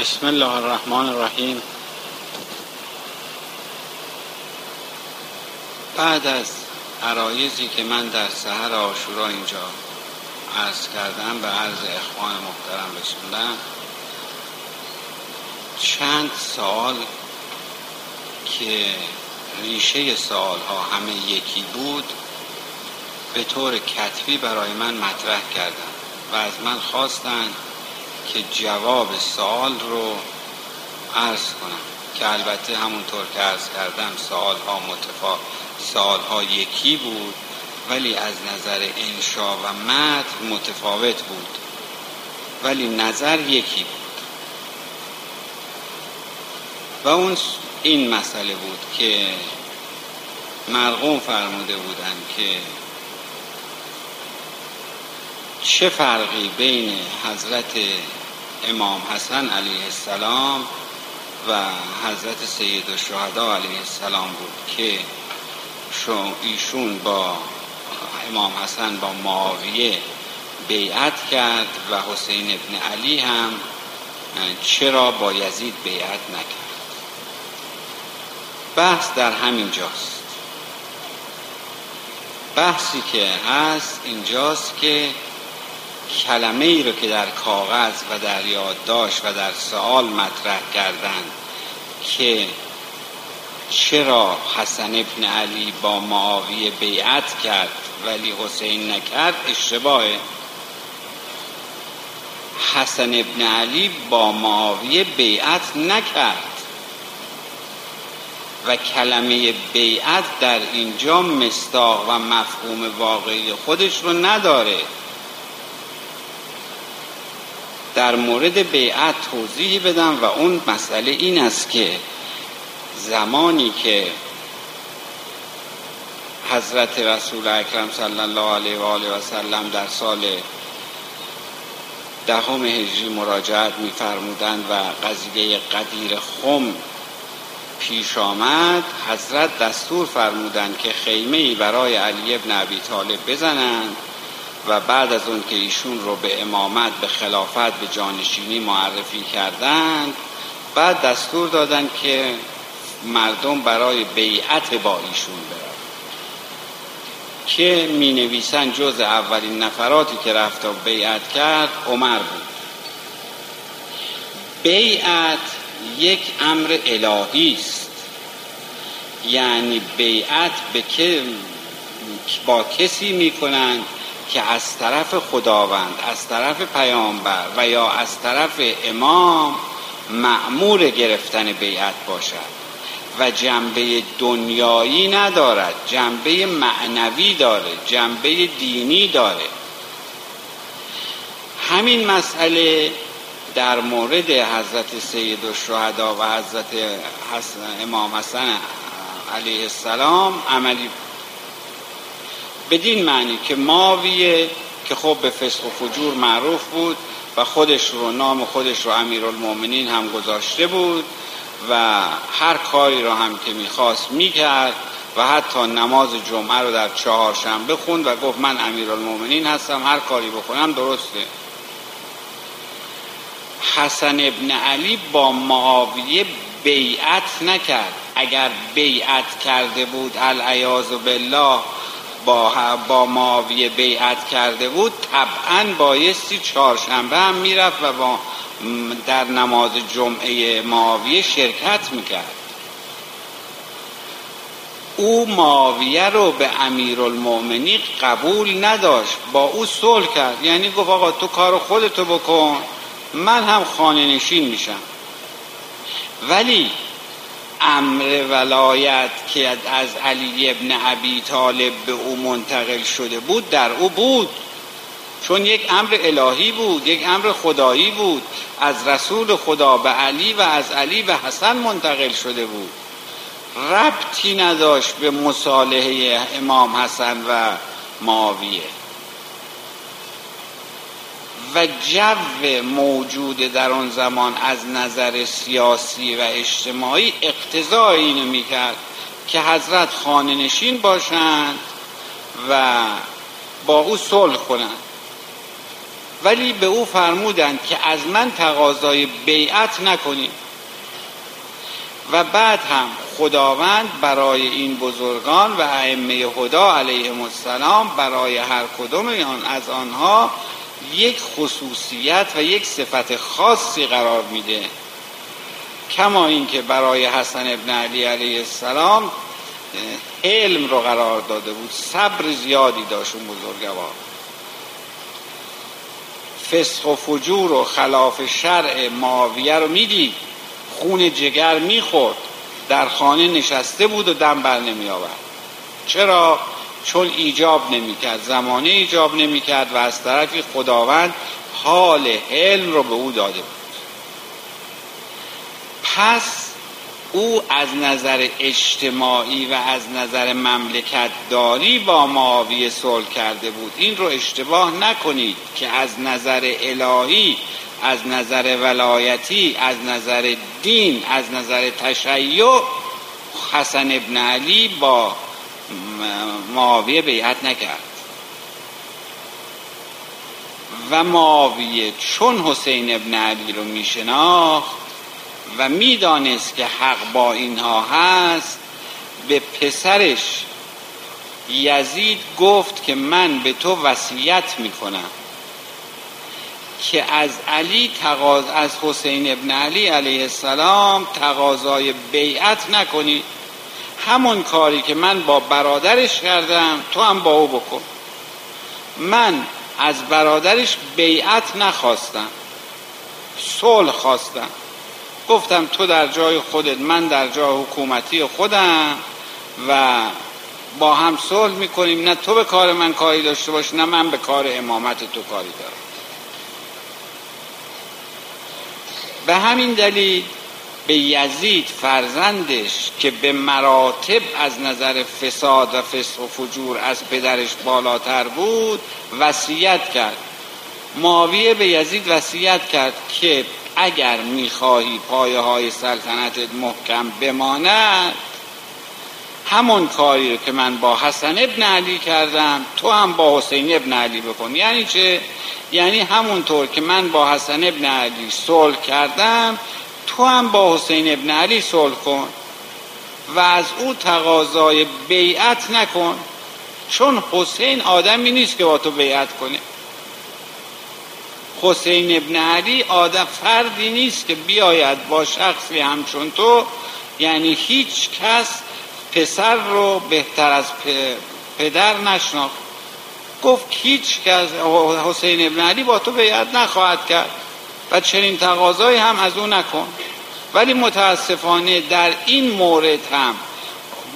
بسم الله الرحمن الرحیم. بعد از عرایزی که من در سهر آشورا اینجا عرض کردم به عرض اخوان محترم رسوندم چند سال که ریشه سال ها همه یکی بود به طور کتبی برای من مطرح کردم و از من خواستند که جواب سوال رو عرض کنم که البته همونطور که عرض کردم سوال ها متفا سوال ها یکی بود ولی از نظر انشا و متن متفاوت بود ولی نظر یکی بود. و اون این مسئله بود که مرغوم فرموده بودن که چه فرقی بین حضرت امام حسن علیه السلام و حضرت سید الشهدا علیه السلام بود که ایشون با امام حسن با معاویه بیعت کرد و حسین ابن علی هم چرا با یزید بیعت نکرد؟ بحث در همین جاست. بحثی که هست اینجاست که کلمه ای رو که در کاغذ و در یادداشت و در سوال مطرح کردند که چرا حسن ابن علی با معاویه بیعت کرد ولی حسین نکرد اشتباهه. حسن ابن علی با معاویه بیعت نکرد و کلمه بیعت در اینجا مستاق و مفهوم واقعی خودش رو نداره. در مورد بیعت توضیحی بدم و اون مسئله این است که زمانی که حضرت رسول اکرم صلی الله علیه و آله و سلم در سال دهم هجری مراجعت میفرمودند و قضیه قدیر خم پیش آمد حضرت دستور فرمودند که خیمه ای برای علی ابن ابی طالب بزنند. و بعد از اون که ایشون رو به امامت به خلافت به جانشینی معرفی کردند بعد دستور دادند که مردم برای بیعت با ایشون برن که می نویسن جز اولین نفراتی که رفت و بیعت کرد عمر بود. بیعت یک امر الهی است. یعنی بیعت به با کسی می‌کنند که از طرف خداوند از طرف پیامبر و یا از طرف امام معمور گرفتن بیعت باشد و جنبه دنیایی ندارد جنبه معنوی داره جنبه دینی داره. همین مسئله در مورد حضرت سید الشهدا و حضرت حسن امام حسن علیه السلام عملی بدین معنی که ماویه که خب به فسق و فجور معروف بود و خودش رو نام خودش رو امیرالمؤمنین هم گذاشته بود و هر کاری رو هم که می‌خواست می‌کرد و حتی نماز جمعه رو در چهارشنبه خوند و گفت من امیرالمؤمنین هستم هر کاری بکنم درسته. حسن ابن علی با معاویه بیعت نکرد. اگر بیعت کرده بود العیاذ بالله با, با معاویه بیعت کرده بود طبعا بایستی چهارشنبه هم می‌رفت و با در نماز جمعه معاویه شرکت می‌کرد. او معاویه رو به امیرالمؤمنین قبول نداشت با او صلح کرد. یعنی گفت آقا تو کار خودتو بکن من هم خانه نشین میشم. ولی امر ولایت که از علی ابن ابی طالب به او منتقل شده بود در او بود. چون یک امر الهی بود یک امر خدایی بود. از رسول خدا به علی و از علی به حسن منتقل شده بود. ربطی نداشت به مصالحه امام حسن و معاویه و جو موجود در آن زمان از نظر سیاسی و اجتماعی اقتضای اینو می‌کرد که حضرت خانه نشین باشند و با او صلح کنند. ولی به او فرمودند که از من تقاضای بیعت نکنید و بعد هم خداوند برای این بزرگان و ائمه هدا علیهم السلام برای هر کدوم از آنها یک خصوصیت و یک صفت خاصی قرار میده. کما اینکه برای حسن ابن علی علیه السلام علم رو قرار داده بود صبر زیادی داشت اون بزرگوار. فسخ و فجور و خلاف شرع معاویه رو می‌دید خون جگر می‌خورد در خانه نشسته بود و دم بر نمی آورد چرا؟ چون ایجاب نمی‌کرد زمانه ایجاب نمی‌کرد و از طرفی خداوند حال علم رو به او داده بود. پس او از نظر اجتماعی و از نظر مملکت داری با معاویه صلح کرده بود. این رو اشتباه نکنید که از نظر الهی از نظر ولایتی از نظر دین از نظر تشیع حسن ابن علی با معاویه بیعت نکرد. و معاویه چون حسین ابن علی رو میشناخت و می‌دانست که حق با اینها هست به پسرش یزید گفت که من به تو وصیت می‌کنم که از علی تقاض از حسین ابن علی علیه السلام تقاضای بیعت نکنی. همون کاری که من با برادرش کردم تو هم با او بکن. من از برادرش بیعت نخواستم صلح خواستم. گفتم تو در جای خودت من در جای حکومتی خودم و با هم صلح می‌کنیم. نه تو به کار من کاری داشته باش نه من به کار امامت تو کاری دارم. به همین دلیل به یزید فرزندش که به مراتب از نظر فساد و فسق و فجور از پدرش بالاتر بود وصیت کرد معاویه به یزید وصیت کرد که اگر می‌خواهی پایه های سلطنتت محکم بماند همون کاری رو که من با حسن ابن علی کردم تو هم با حسین ابن علی بکن یعنی چه؟ یعنی همونطور که من با حسن ابن علی صلح کردم تو هم با حسین ابن علی صلح کن و از او تقاضای بیعت نکن چون حسین آدمی نیست که با تو بیعت کنه. حسین ابن علی آدم فردی نیست که بیاید با شخصی همچون تو یعنی هیچ کس پسر رو بهتر از پدر نشناخت. گفت هیچ کس حسین ابن علی با تو بیعت نخواهد کرد. و چنین تقاضایی هم از او نکن. ولی متاسفانه در این مورد هم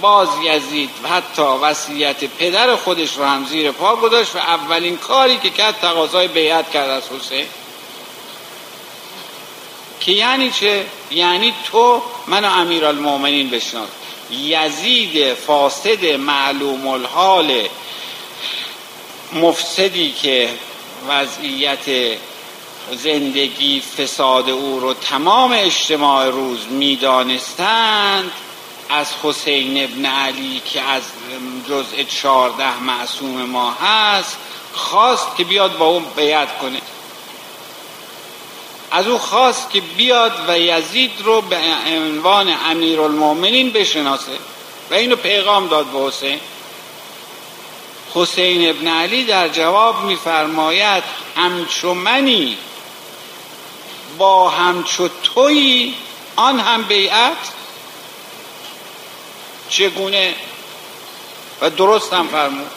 باز یزید حتی وصیت پدر خودش رو هم زیر پا گذاشت و اولین کاری که کرد تقاضای بیعت کرد از حسین. که یعنی چه؟ یعنی تو منو امیر المومنین بشناس. یزید فاسد معلوم الحال مفسدی که وضعیت زندگی فساد او رو تمام اجتماع روز می‌دانستند. از حسین ابن علی که از جزء چهارده معصوم ما هست خواست که بیاد با اون بیعت کنه. از او خواست که بیاد و یزید رو به عنوان امیر المومنین بشناسه. و اینو پیغام داد به حسین. حسین ابن علی در جواب میفرماید همچو منی با همچو توی آن هم بیعت. چگونه؟ و درست هم فرمود.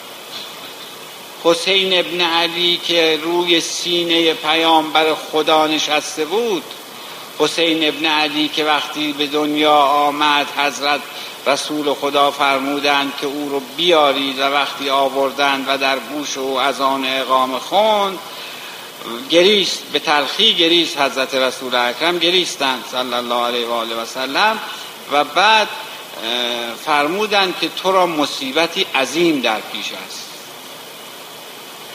حسین ابن علی که روی سینه پیامبر خدا نشسته بود حسین ابن علی که وقتی به دنیا آمد حضرت رسول خدا فرمودند که او رو بیارید و وقتی آوردند و در گوش او از آن اقام خوند گریست به تلخی گریست حضرت رسول اکرم گریستند صلی الله علیه و آله و سلم و بعد فرمودند که تو را مصیبتی عظیم در پیش است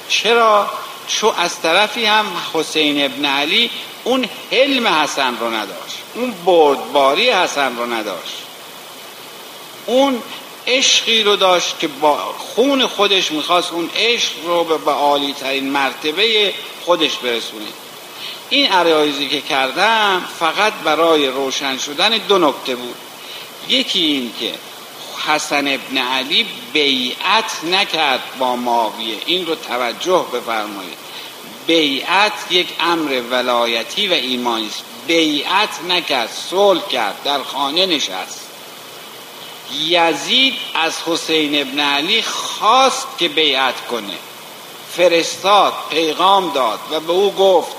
چرا؟ چون از طرفی هم حسین ابن علی اون حلم حسن رو نداشت اون بردباری حسن رو نداشت اون عشقی رو داشت که با خون خودش می‌خواست اون عشق رو به عالی ترین مرتبه خودش برسونه. این عرایزی که کردم فقط برای روشن شدن دو نکته بود. یکی این که حسن ابن علی بیعت نکرد با ماویه این رو توجه بفرمایید. بیعت یک امر ولایتی و ایمانی است. بیعت نکرد صلح کرد در خانه نشست. یزید از حسین ابن علی خواست که بیعت کنه. فرستاد پیغام داد و به او گفت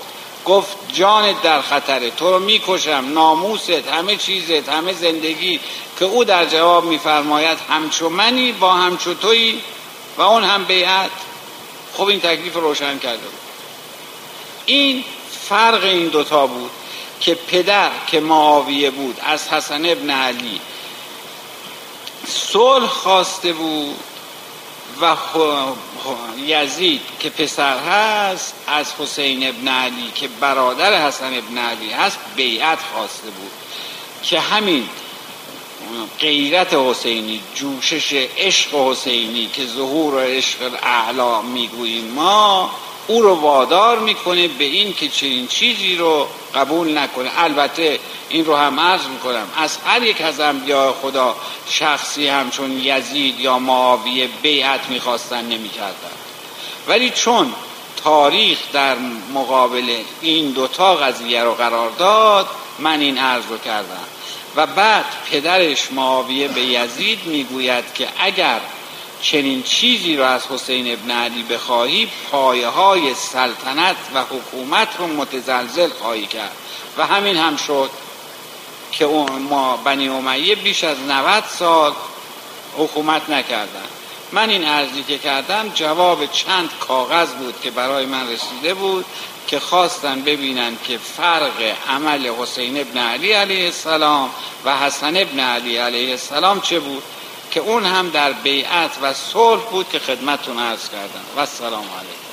گفت جانت در خطره تو رو می‌کشم ناموست همه چیزت همه زندگی که او در جواب میفرماید همچو منی با همچو تویی و اون هم بیعت. خب این تکلیف روشن کرده بود. این فرق این دوتا بود که پدر که معاویه بود از حسن ابن علی صلح خواسته بود و یزید که پسر هست از حسین ابن علی که برادر حسن ابن علی هست بیعت خواسته بود. که همین غیرت حسینی جوشش عشق حسینی که ظهور عشق اعلا می‌گوییم ما او رو وادار می‌کنه به این که چنین چیزی رو قبول نکنه. البته این رو هم عرض می‌کنم. از هر یک از انبیاء خدا شخصی همچون یزید یا معاویه بیعت می‌خواستن نمی‌کردن. ولی چون تاریخ در مقابل این دوتا قضیه رو قرار داد من این عرض رو کردم. و بعد پدرش معاویه به یزید می‌گوید که اگر چنین چیزی رو از حسین ابن علی بخواهی پایه های سلطنت و حکومت رو متزلزل خواهی کرد. و همین هم شد که ما بنی امیه بیش از 90 سال حکومت نکردن. من این عرضی که کردم جواب چند کاغذ بود که برای من رسیده بود که خواستن ببینن که فرق عمل حسین ابن علی علیه السلام و حسن ابن علی علیه السلام چه بود. که اون هم در بیعت و صلح بود که خدمتتون عرض کردم. و السلام علیکم.